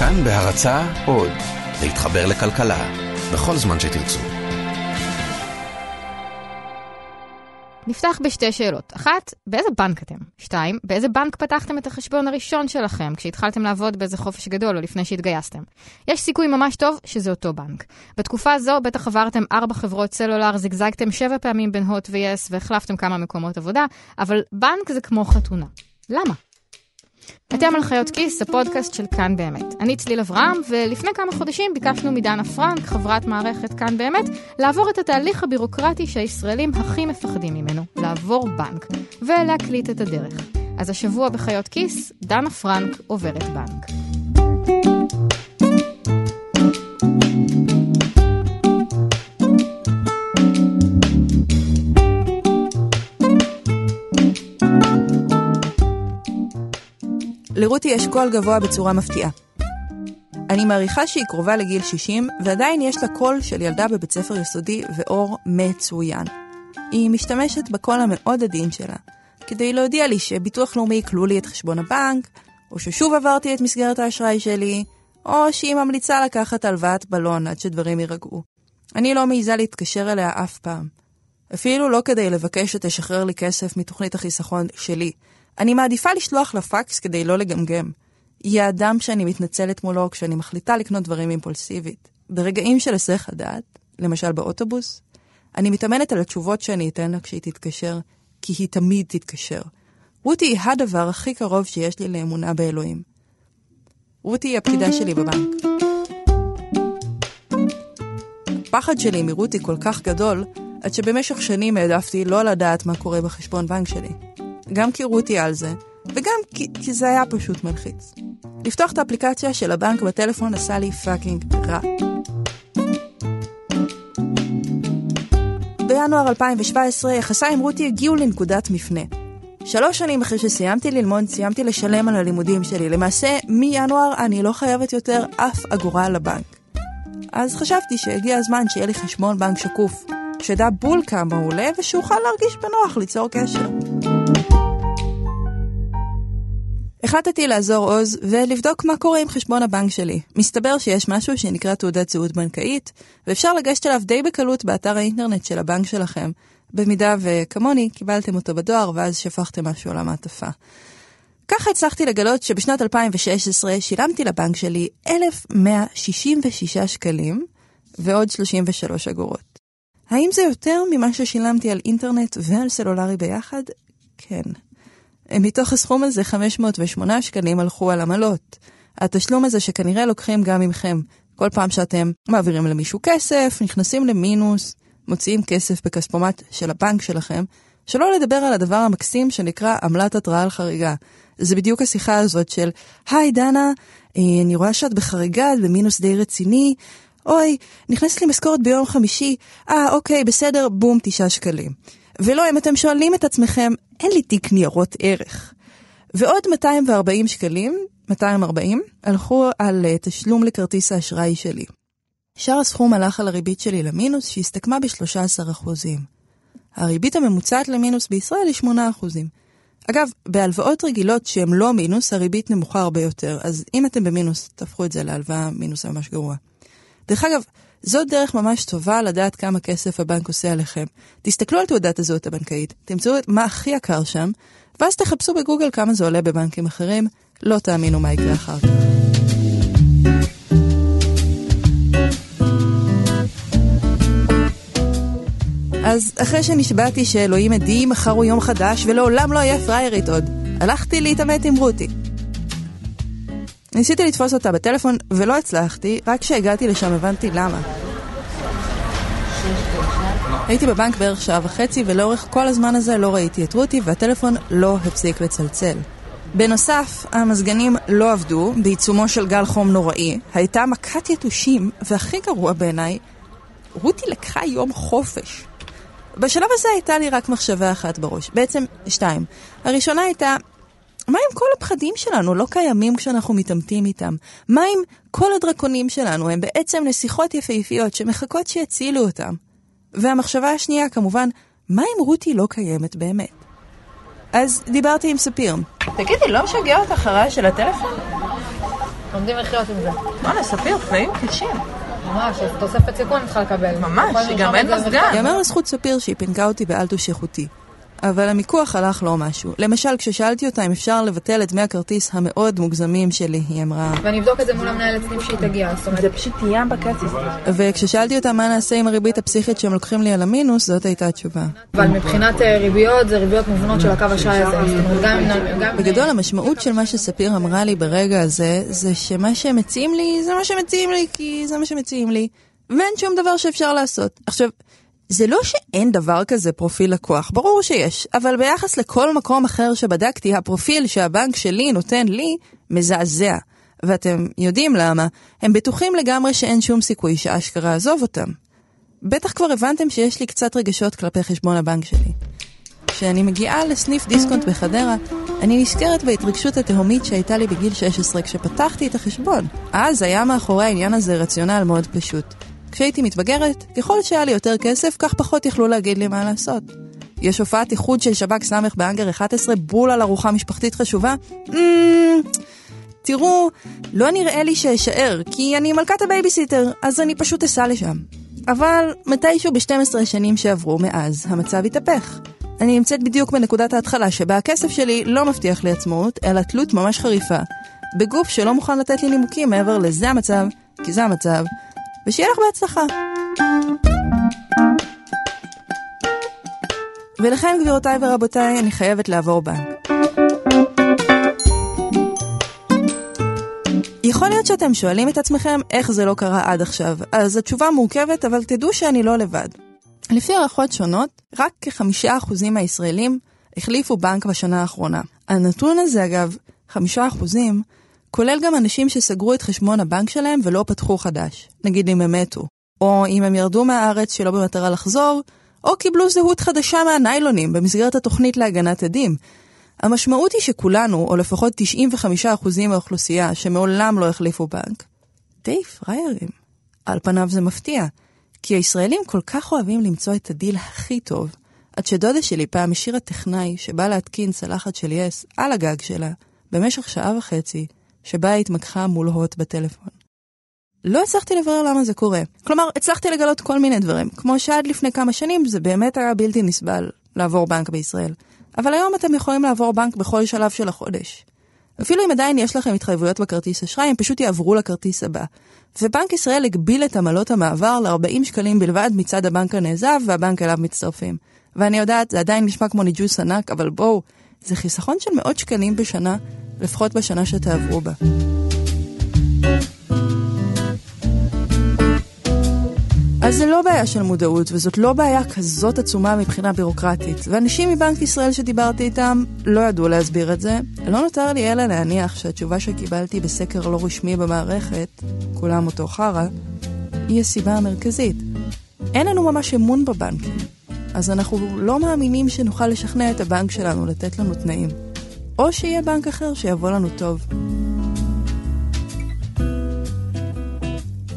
כאן בהרצה עוד, להתחבר לכלכלה, בכל זמן שתרצו. נפתח בשתי שאלות. אחת, באיזה בנק אתם? שתיים, באיזה בנק פתחתם את החשבון הראשון שלכם כשהתחלתם לעבוד באיזה חופש גדול או לפני שהתגייסתם? יש סיכוי ממש טוב שזה אותו בנק. בתקופה זו בטח עברתם ארבע חברות סלולר, זגזגתם שבע פעמים בין הוט ויס והחלפתם כמה מקומות עבודה, אבל בנק זה כמו חתונה. למה? אתם על חיות כיס, הפודקאסט של כאן באמת. אני צליל אברהם, ולפני כמה חודשים ביקשנו מדנה פרנק, חברת מערכת כאן באמת, לעבור את התהליך הבירוקרטי שהישראלים הכי מפחדים ממנו, לעבור בנק, ולהקליט את הדרך. אז השבוע בחיות כיס, דנה פרנק עוברת בנק. לרותי יש קול גבוה בצורה מפתיעה. אני מעריכה שהיא קרובה לגיל 60, ועדיין יש לה קול של ילדה בבית ספר יסודי ועור מצוין. היא משתמשת בקול המאוד עדין שלה, כדי להודיע לי שביטוח לאומי עיקלו לי את חשבון הבנק, או ששוב עברתי את מסגרת האשראי שלי, או שהיא ממליצה לקחת הלוואת בלון עד שדברים יירגעו. אני לא מעיזה להתקשר אליה אף פעם. אפילו לא כדי לבקש שתשחרר לי כסף מתוכנית החיסכון שלי, אני מעדיפה לשלוח לה פקס כדי לא לגמגם. היא האדם שאני מתנצלת מולו כשאני מחליטה לקנות דברים אימפולסיבית. ברגעים של היסח הדעת, למשל באוטובוס, אני מתאמנת על התשובות שאני אתן לה כשהיא תתקשר, כי היא תמיד תתקשר. רותי היא הדבר הכי קרוב שיש לי לאמונה באלוהים. רותי היא הפקידה שלי בבנק. הפחד שלי מרותי כל כך גדול, עד שבמשך שנים העדפתי לא לדעת מה קורה בחשבון בנק שלי. גם כי רותי על זה, וגם כי, כי זה היה פשוט מלחיץ. לפתוח את האפליקציה של הבנק בטלפון עשה לי fucking רע. בינואר 2017 יחסיי עם רותי הגיעו לנקודת מפנה. שלוש שנים אחרי שסיימתי ללמוד, סיימתי לשלם על הלימודים שלי. למעשה, מינואר אני לא חייבת יותר אף אגורה לבנק. אז חשבתי שהגיע הזמן שיהיה לי חשבון בנק שקוף, שידע בול כמה הוא עולה ושאוכל להרגיש בנוח ליצור קשר. החלטתי לעזור עוז ולבדוק מה קורה עם חשבון הבנק שלי. מסתבר שיש משהו שנקרא תעודת זהות בנקאית, ואפשר לגשת אליו די בקלות באתר האינטרנט של הבנק שלכם, במידה וכמוני קיבלתם אותו בדואר ואז שפכתם משהו על המעטפה. ככה הצלחתי לגלות שבשנת 2016 שילמתי לבנק שלי 1,166 שקלים ועוד 33 אגורות. האם זה יותר ממה ששילמתי על אינטרנט ועל סלולרי ביחד? כן. מתוך הסכום הזה 508 שקלים הלכו על עמלות. התשלום הזה שכנראה לוקחים גם ממכם. כל פעם שאתם מעבירים למישהו כסף, נכנסים למינוס, מוציאים כסף בכספומט של הבנק שלכם, שלא לדבר על הדבר המקסים שנקרא עמלת התראה על חריגה. זה בדיוק השיחה הזאת של, היי דנה, אה, אני רואה שאת בחריגה, את במינוס די רציני, אוי, נכנסת לי משכורת ביום חמישי, אה, אוקיי, בסדר, בום, תשעה שקלים. ולא, אם אתם שואלים את עצמכם, אין לי תיק ניירות ערך. ועוד 240 שקלים, 240, הלכו על uh, תשלום לכרטיס האשראי שלי. שאר הסכום הלך על הריבית שלי למינוס, שהסתכמה ב-13%. הריבית הממוצעת למינוס בישראל היא 8%. אגב, בהלוואות רגילות שהן לא מינוס, הריבית נמוכה הרבה יותר, אז אם אתם במינוס, תהפכו את זה להלוואה מינוס ממש גרוע. דרך אגב, זאת דרך ממש טובה לדעת כמה כסף הבנק עושה עליכם. תסתכלו על תעודת הזהות הבנקאית, תמצאו את מה הכי יקר שם, ואז תחפשו בגוגל כמה זה עולה בבנקים אחרים, לא תאמינו מה יקרה אחר כך. אז אחרי שנשבעתי שאלוהים עדי, מחר הוא יום חדש ולעולם לא אהיה פריירית עוד, הלכתי להתעמת עם רותי. ניסיתי לתפוס אותה בטלפון ולא הצלחתי, רק כשהגעתי לשם הבנתי למה. הייתי בבנק בערך שעה וחצי ולאורך כל הזמן הזה לא ראיתי את רותי והטלפון לא הפסיק לצלצל. בנוסף, המזגנים לא עבדו בעיצומו של גל חום נוראי, הייתה מכת יתושים, והכי גרוע בעיניי, רותי לקחה יום חופש. בשלב הזה הייתה לי רק מחשבה אחת בראש, בעצם שתיים. הראשונה הייתה, מה אם כל הפחדים שלנו לא קיימים כשאנחנו מתעמתים איתם? מה אם כל הדרקונים שלנו הם בעצם נסיכות יפהפיות שמחכות שיצילו אותם? והמחשבה השנייה, כמובן, מה אם רותי לא קיימת באמת? אז דיברתי עם ספיר. תגידי, לא משגע אותך הרעש של הטלפון? לומדים לחיות עם זה. וואלה, ספיר, תנאים קשים. ממש, תוספת סיכון צריכה לקבל. ממש, גם אין מזגן. יאמר לזכות ספיר שהיא פינקה אותי באלטוש איכותי. אבל המיקוח הלך לא משהו. למשל, כששאלתי אותה אם אפשר לבטל את דמי הכרטיס המאוד מוגזמים שלי, היא אמרה... ואני אבדוק את זה מול המנהלת סניף שהיא תגיע, זאת אומרת... זה פשוט ים בקצב. וכששאלתי אותה מה נעשה עם הריבית הפסיכית שהם לוקחים לי על המינוס, זאת הייתה התשובה. אבל מבחינת אה, ריביות, זה ריביות מובנות של הקו אשראי הזה. בגדול, המשמעות של מה שספיר אמרה לי ברגע הזה, זה שמה שהם מציעים לי, זה מה שמציעים לי, כי זה מה שמציעים לי. ואין שום דבר שאפשר לעשות. עכשיו... זה לא שאין דבר כזה פרופיל לקוח, ברור שיש, אבל ביחס לכל מקום אחר שבדקתי, הפרופיל שהבנק שלי נותן לי מזעזע. ואתם יודעים למה, הם בטוחים לגמרי שאין שום סיכוי שאשכרה עזוב אותם. בטח כבר הבנתם שיש לי קצת רגשות כלפי חשבון הבנק שלי. כשאני מגיעה לסניף דיסקונט בחדרה, אני נזכרת בהתרגשות התהומית שהייתה לי בגיל 16 כשפתחתי את החשבון. אז היה מאחורי העניין הזה רציונל מאוד פשוט. כשהייתי מתבגרת, ככל שהיה לי יותר כסף, כך פחות יכלו להגיד לי מה לעשות. יש הופעת איחוד של שב"ק ס' בהאנגר 11 בול על ארוחה משפחתית חשובה? אממ, תראו, לא נראה לי שאשאר, כי אני מלכת הבייביסיטר, אז אני פשוט אסע לשם. אבל מתישהו ב-12 השנים שעברו מאז, המצב התהפך. אני נמצאת בדיוק בנקודת ההתחלה שבה הכסף שלי לא מבטיח לי עצמאות, אלא תלות ממש חריפה. בגוף שלא מוכן לתת לי נימוקים מעבר לזה המצב, כי זה המצב, ושיהיה לך בהצלחה. ולכן, גבירותיי ורבותיי, אני חייבת לעבור בנק. יכול להיות שאתם שואלים את עצמכם איך זה לא קרה עד עכשיו, אז התשובה מורכבת, אבל תדעו שאני לא לבד. לפי הערכות שונות, רק כחמישה אחוזים מהישראלים החליפו בנק בשנה האחרונה. הנתון הזה, אגב, חמישה אחוזים, כולל גם אנשים שסגרו את חשבון הבנק שלהם ולא פתחו חדש, נגיד אם הם מתו, או אם הם ירדו מהארץ שלא במטרה לחזור, או קיבלו זהות חדשה מהניילונים במסגרת התוכנית להגנת עדים. המשמעות היא שכולנו, או לפחות 95% מהאוכלוסייה שמעולם לא החליפו בנק, די פריירים. על פניו זה מפתיע, כי הישראלים כל כך אוהבים למצוא את הדיל הכי טוב, עד שדודה שלי פעם השאירה טכנאי שבא להתקין צלחת של יס על הגג שלה במשך שעה וחצי, שבה התמקחה מול הוט בטלפון. לא הצלחתי לברר למה זה קורה. כלומר, הצלחתי לגלות כל מיני דברים, כמו שעד לפני כמה שנים זה באמת היה בלתי נסבל לעבור בנק בישראל. אבל היום אתם יכולים לעבור בנק בכל שלב של החודש. אפילו אם עדיין יש לכם התחייבויות בכרטיס אשראי, הם פשוט יעברו לכרטיס הבא. ובנק ישראל הגביל את עמלות המעבר ל-40 שקלים בלבד מצד הבנק הנעזב והבנק אליו מצטרפים. ואני יודעת, זה עדיין נשמע כמו ניג'וס ענק, אבל בואו, זה חיסכון של מאות שקלים בשנה לפחות בשנה שתעברו בה. אז זה לא בעיה של מודעות, וזאת לא בעיה כזאת עצומה מבחינה בירוקרטית. ואנשים מבנק ישראל שדיברתי איתם לא ידעו להסביר את זה. לא נותר לי אלא להניח שהתשובה שקיבלתי בסקר לא רשמי במערכת, כולם אותו חרא, היא הסיבה המרכזית. אין לנו ממש אמון בבנקים, אז אנחנו לא מאמינים שנוכל לשכנע את הבנק שלנו לתת לנו תנאים. או שיהיה בנק אחר שיבוא לנו טוב.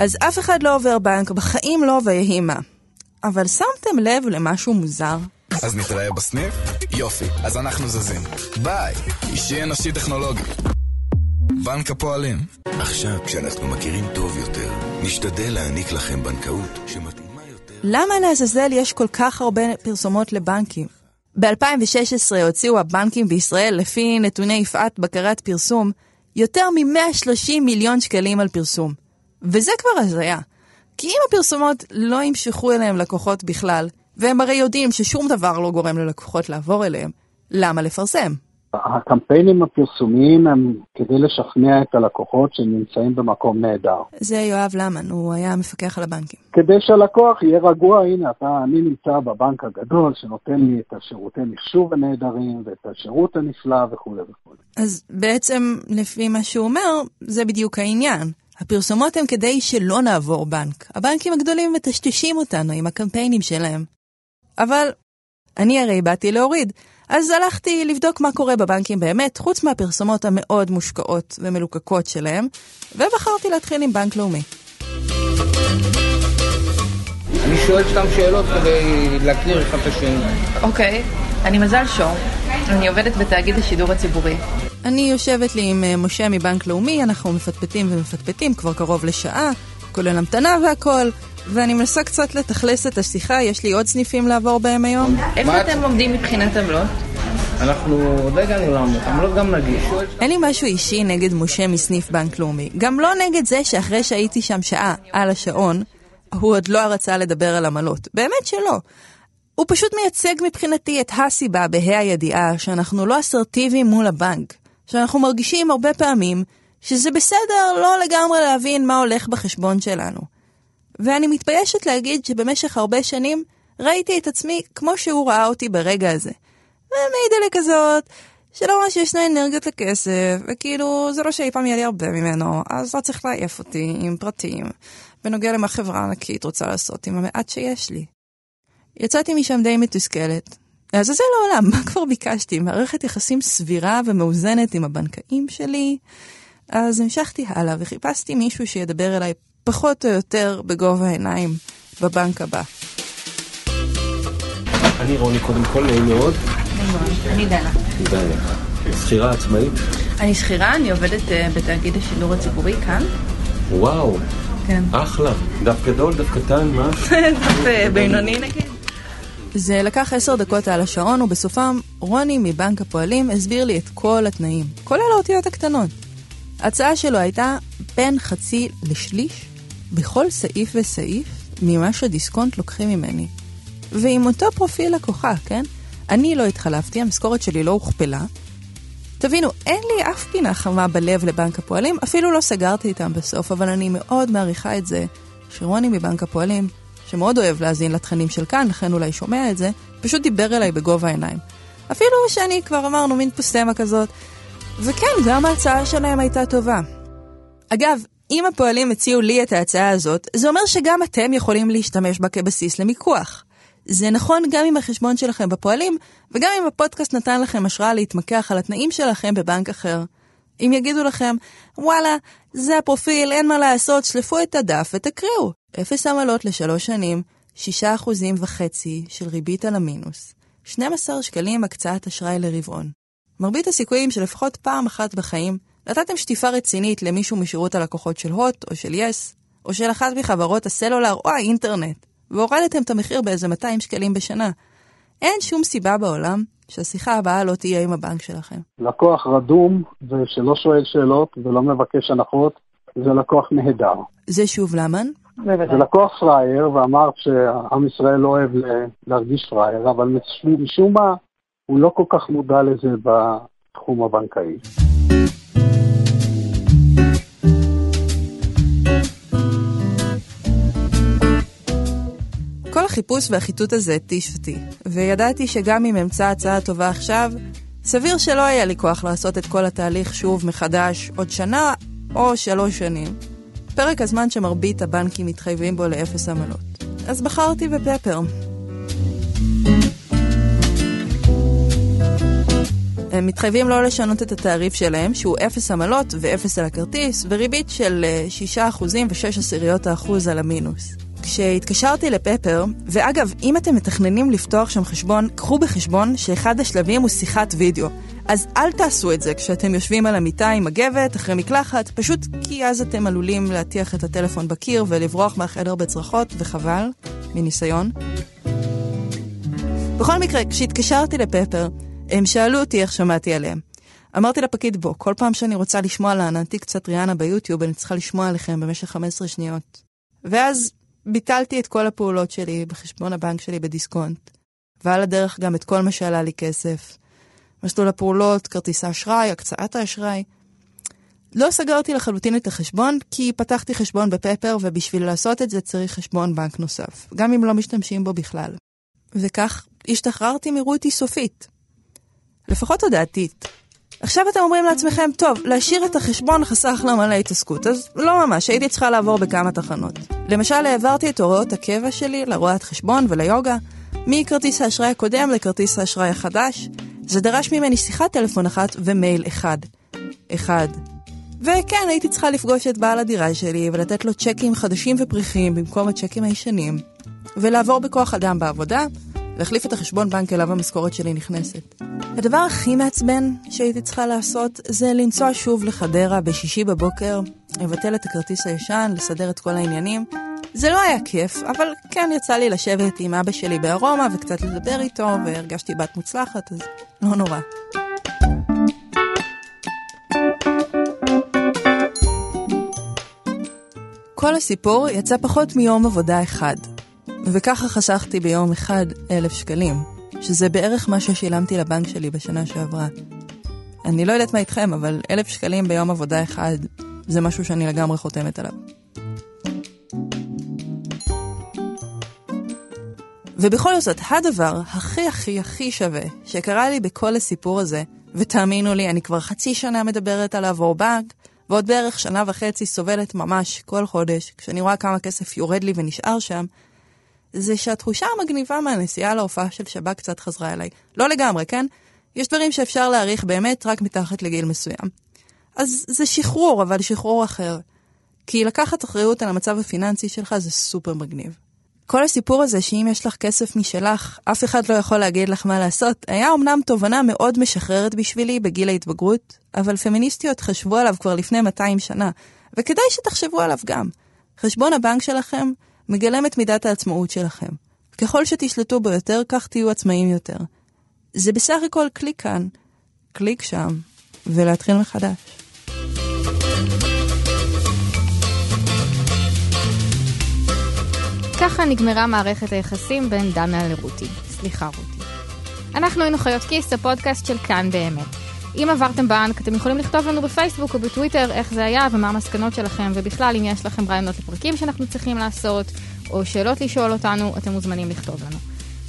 אז אף אחד לא עובר בנק, בחיים לא ויהי מה. אבל שמתם לב למשהו מוזר? אז נתראה בסניף? יופי, אז אנחנו זזים. ביי, אישי אנושי טכנולוגי. בנק הפועלים. עכשיו, כשאנחנו מכירים טוב יותר, נשתדל להעניק לכם בנקאות שמתאימה יותר... למה לעזאזל יש כל כך הרבה פרסומות לבנקים? ב-2016 הוציאו הבנקים בישראל, לפי נתוני יפעת בקרת פרסום, יותר מ-130 מיליון שקלים על פרסום. וזה כבר הזיה. כי אם הפרסומות לא ימשכו אליהם לקוחות בכלל, והם הרי יודעים ששום דבר לא גורם ללקוחות לעבור אליהם, למה לפרסם? הקמפיינים הפרסומיים הם כדי לשכנע את הלקוחות שהם נמצאים במקום נהדר. זה יואב למן, הוא היה המפקח על הבנקים. כדי שהלקוח יהיה רגוע, הנה, אתה, אני נמצא בבנק הגדול שנותן לי את השירותי מחשוב הנהדרים ואת השירות הנפלא וכולי וכולי. אז בעצם, לפי מה שהוא אומר, זה בדיוק העניין. הפרסומות הן כדי שלא נעבור בנק. הבנקים הגדולים מטשטשים אותנו עם הקמפיינים שלהם. אבל אני הרי באתי להוריד. אז הלכתי לבדוק מה קורה בבנקים באמת, חוץ מהפרסומות המאוד מושקעות ומלוקקות שלהם, ובחרתי להתחיל עם בנק לאומי. אני שואל סתם שאלות כדי להכיר אחד את השני. אוקיי, אני מזל שור, אני עובדת בתאגיד השידור הציבורי. אני יושבת לי עם אה, משה מבנק לאומי, אנחנו מפטפטים ומפטפטים כבר קרוב לשעה, כולל המתנה והכל, ואני מנסה קצת לתכלס את השיחה, יש לי עוד סניפים לעבור בהם היום. איפה אתם עומדים מבחינת עמלות? אנחנו עוד לא הגענו לעמלות, עמלות גם נגיש. אין לי משהו אישי נגד משה מסניף בנק לאומי. גם לא נגד זה שאחרי שהייתי שם שעה על השעון, הוא עוד לא רצה לדבר על עמלות. באמת שלא. הוא פשוט מייצג מבחינתי את הסיבה בה"א הידיעה שאנחנו לא אסרטיביים מול הבנק. שאנחנו מרגישים הרבה פעמים שזה בסדר לא לגמרי להבין מה הולך בחשבון שלנו. ואני מתביישת להגיד שבמשך הרבה שנים ראיתי את עצמי כמו שהוא ראה אותי ברגע הזה. ומעידה כזאת, שלא ממש ישנה אנרגיות לכסף, וכאילו, זה לא שאי פעם יהיה לי הרבה ממנו, אז לא צריך לעייף אותי עם פרטים, בנוגע למה חברה ענקית רוצה לעשות עם המעט שיש לי. יצאתי משם די מתוסכלת. לעזאזל העולם, מה כבר ביקשתי? מערכת יחסים סבירה ומאוזנת עם הבנקאים שלי? אז המשכתי הלאה וחיפשתי מישהו שידבר אליי פחות או יותר בגובה העיניים בבנק הבא. אני רוני קודם כל, נעים מאוד. אני דנה. דנה. שכירה עצמאית? אני שכירה, אני עובדת אה, בתאגיד השידור הציבורי כאן. וואו, כן. אחלה. דף גדול, דף קטן, מה? דף אה, בינוני נגיד. זה לקח עשר דקות על השעון, ובסופם רוני מבנק הפועלים הסביר לי את כל התנאים, כולל האותיות הקטנות. ההצעה שלו הייתה בין חצי לשליש בכל סעיף וסעיף ממה שדיסקונט לוקחים ממני. ועם אותו פרופיל לקוחה, כן? אני לא התחלפתי, המשכורת שלי לא הוכפלה. תבינו, אין לי אף פינה חמה בלב לבנק הפועלים, אפילו לא סגרתי איתם בסוף, אבל אני מאוד מעריכה את זה שרוני מבנק הפועלים, שמאוד אוהב להאזין לתכנים של כאן, לכן אולי שומע את זה, פשוט דיבר אליי בגובה העיניים. אפילו שאני כבר אמרנו מין פוסטמה כזאת. וכן, גם ההצעה שלהם הייתה טובה. אגב, אם הפועלים הציעו לי את ההצעה הזאת, זה אומר שגם אתם יכולים להשתמש בה כבסיס למיקוח. זה נכון גם אם החשבון שלכם בפועלים, וגם אם הפודקאסט נתן לכם השראה להתמקח על התנאים שלכם בבנק אחר. אם יגידו לכם, וואלה, זה הפרופיל, אין מה לעשות, שלפו את הדף ותקריאו. אפס עמלות לשלוש שנים, שישה אחוזים וחצי של ריבית על המינוס, 12 שקלים הקצאת אשראי לרבעון. מרבית הסיכויים שלפחות פעם אחת בחיים נתתם שטיפה רצינית למישהו משירות הלקוחות של הוט או של יס, או של אחת מחברות הסלולר או האינטרנט, והורדתם את המחיר באיזה 200 שקלים בשנה. אין שום סיבה בעולם שהשיחה הבאה לא תהיה עם הבנק שלכם. לקוח רדום ושלא שואל שאלות ולא מבקש הנחות, זה לקוח נהדר. זה שוב למן? זה לקוח פראייר, ואמר שעם ישראל לא אוהב להרגיש פראייר, אבל משום מה הוא לא כל כך מודע לזה בתחום הבנקאי. החיפוש והחיטוט הזה התיש אותי, וידעתי שגם אם אמצא הצעה טובה עכשיו, סביר שלא היה לי כוח לעשות את כל התהליך שוב מחדש עוד שנה או שלוש שנים. פרק הזמן שמרבית הבנקים מתחייבים בו לאפס עמלות. אז בחרתי בפפר. הם מתחייבים לא לשנות את התעריף שלהם, שהוא אפס עמלות ואפס על הכרטיס, וריבית של 6% ו-6 עשיריות האחוז על המינוס. כשהתקשרתי לפפר, ואגב, אם אתם מתכננים לפתוח שם חשבון, קחו בחשבון שאחד השלבים הוא שיחת וידאו. אז אל תעשו את זה כשאתם יושבים על המיטה עם מגבת, אחרי מקלחת, פשוט כי אז אתם עלולים להטיח את הטלפון בקיר ולברוח מהחדר בצרחות, וחבל, מניסיון. בכל מקרה, כשהתקשרתי לפפר, הם שאלו אותי איך שמעתי עליהם. אמרתי לפקיד, בוא, כל פעם שאני רוצה לשמוע לעננתי קצת ריאנה ביוטיוב, אני צריכה לשמוע עליכם במשך 15 שניות. ואז ביטלתי את כל הפעולות שלי בחשבון הבנק שלי בדיסקונט, ועל הדרך גם את כל מה שעלה לי כסף. מסלול הפעולות, כרטיס האשראי, הקצאת האשראי. לא סגרתי לחלוטין את החשבון, כי פתחתי חשבון בפפר, ובשביל לעשות את זה צריך חשבון בנק נוסף, גם אם לא משתמשים בו בכלל. וכך השתחררתי מרותי סופית. לפחות הודעתית. עכשיו אתם אומרים לעצמכם, טוב, להשאיר את החשבון חסך לה מלא התעסקות, אז לא ממש, הייתי צריכה לעבור בכמה תחנות. למשל, העברתי את הוראות הקבע שלי לרואת חשבון וליוגה, מכרטיס האשראי הקודם לכרטיס האשראי החדש. זה דרש ממני שיחת טלפון אחת ומייל אחד. אחד. וכן, הייתי צריכה לפגוש את בעל הדירה שלי ולתת לו צ'קים חדשים ופריחים במקום הצ'קים הישנים, ולעבור בכוח אדם בעבודה, והחליף את החשבון בנק אליו המשכורת שלי נכנסת. הדבר הכי מעצבן שהייתי צריכה לעשות זה לנסוע שוב לחדרה בשישי בבוקר, לבטל את הכרטיס הישן, לסדר את כל העניינים. זה לא היה כיף, אבל כן יצא לי לשבת עם אבא שלי בארומה וקצת לדבר איתו, והרגשתי בת מוצלחת, אז לא נורא. כל הסיפור יצא פחות מיום עבודה אחד, וככה חסכתי ביום אחד אלף שקלים, שזה בערך מה ששילמתי לבנק שלי בשנה שעברה. אני לא יודעת מה איתכם, אבל אלף שקלים ביום עבודה אחד זה משהו שאני לגמרי חותמת עליו. ובכל זאת, הדבר הכי הכי הכי שווה שקרה לי בכל הסיפור הזה, ותאמינו לי, אני כבר חצי שנה מדברת על לעבור בנק, ועוד בערך שנה וחצי סובלת ממש כל חודש, כשאני רואה כמה כסף יורד לי ונשאר שם, זה שהתחושה המגניבה מהנסיעה להופעה של שב"כ קצת חזרה אליי. לא לגמרי, כן? יש דברים שאפשר להעריך באמת רק מתחת לגיל מסוים. אז זה שחרור, אבל שחרור אחר. כי לקחת אחריות על המצב הפיננסי שלך זה סופר מגניב. כל הסיפור הזה שאם יש לך כסף משלך, אף אחד לא יכול להגיד לך מה לעשות, היה אמנם תובנה מאוד משחררת בשבילי בגיל ההתבגרות, אבל פמיניסטיות חשבו עליו כבר לפני 200 שנה, וכדאי שתחשבו עליו גם. חשבון הבנק שלכם מגלם את מידת העצמאות שלכם. ככל שתשלטו בו יותר, כך תהיו עצמאיים יותר. זה בסך הכל קליק כאן, קליק שם, ולהתחיל מחדש. ככה נגמרה מערכת היחסים בין דנה לרותי. סליחה, רותי. אנחנו היינו חיות כיס, הפודקאסט של כאן באמת. אם עברתם בנק, אתם יכולים לכתוב לנו בפייסבוק או בטוויטר איך זה היה ומה המסקנות שלכם, ובכלל, אם יש לכם רעיונות לפרקים שאנחנו צריכים לעשות, או שאלות לשאול אותנו, אתם מוזמנים לכתוב לנו.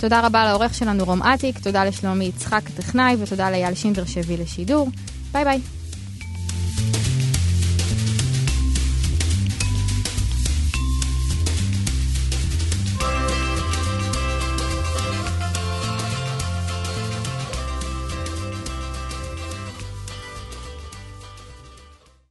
תודה רבה לעורך שלנו רום אטיק, תודה לשלומי יצחק הטכנאי, ותודה לאייל שינדר שהביא לשידור. ביי ביי.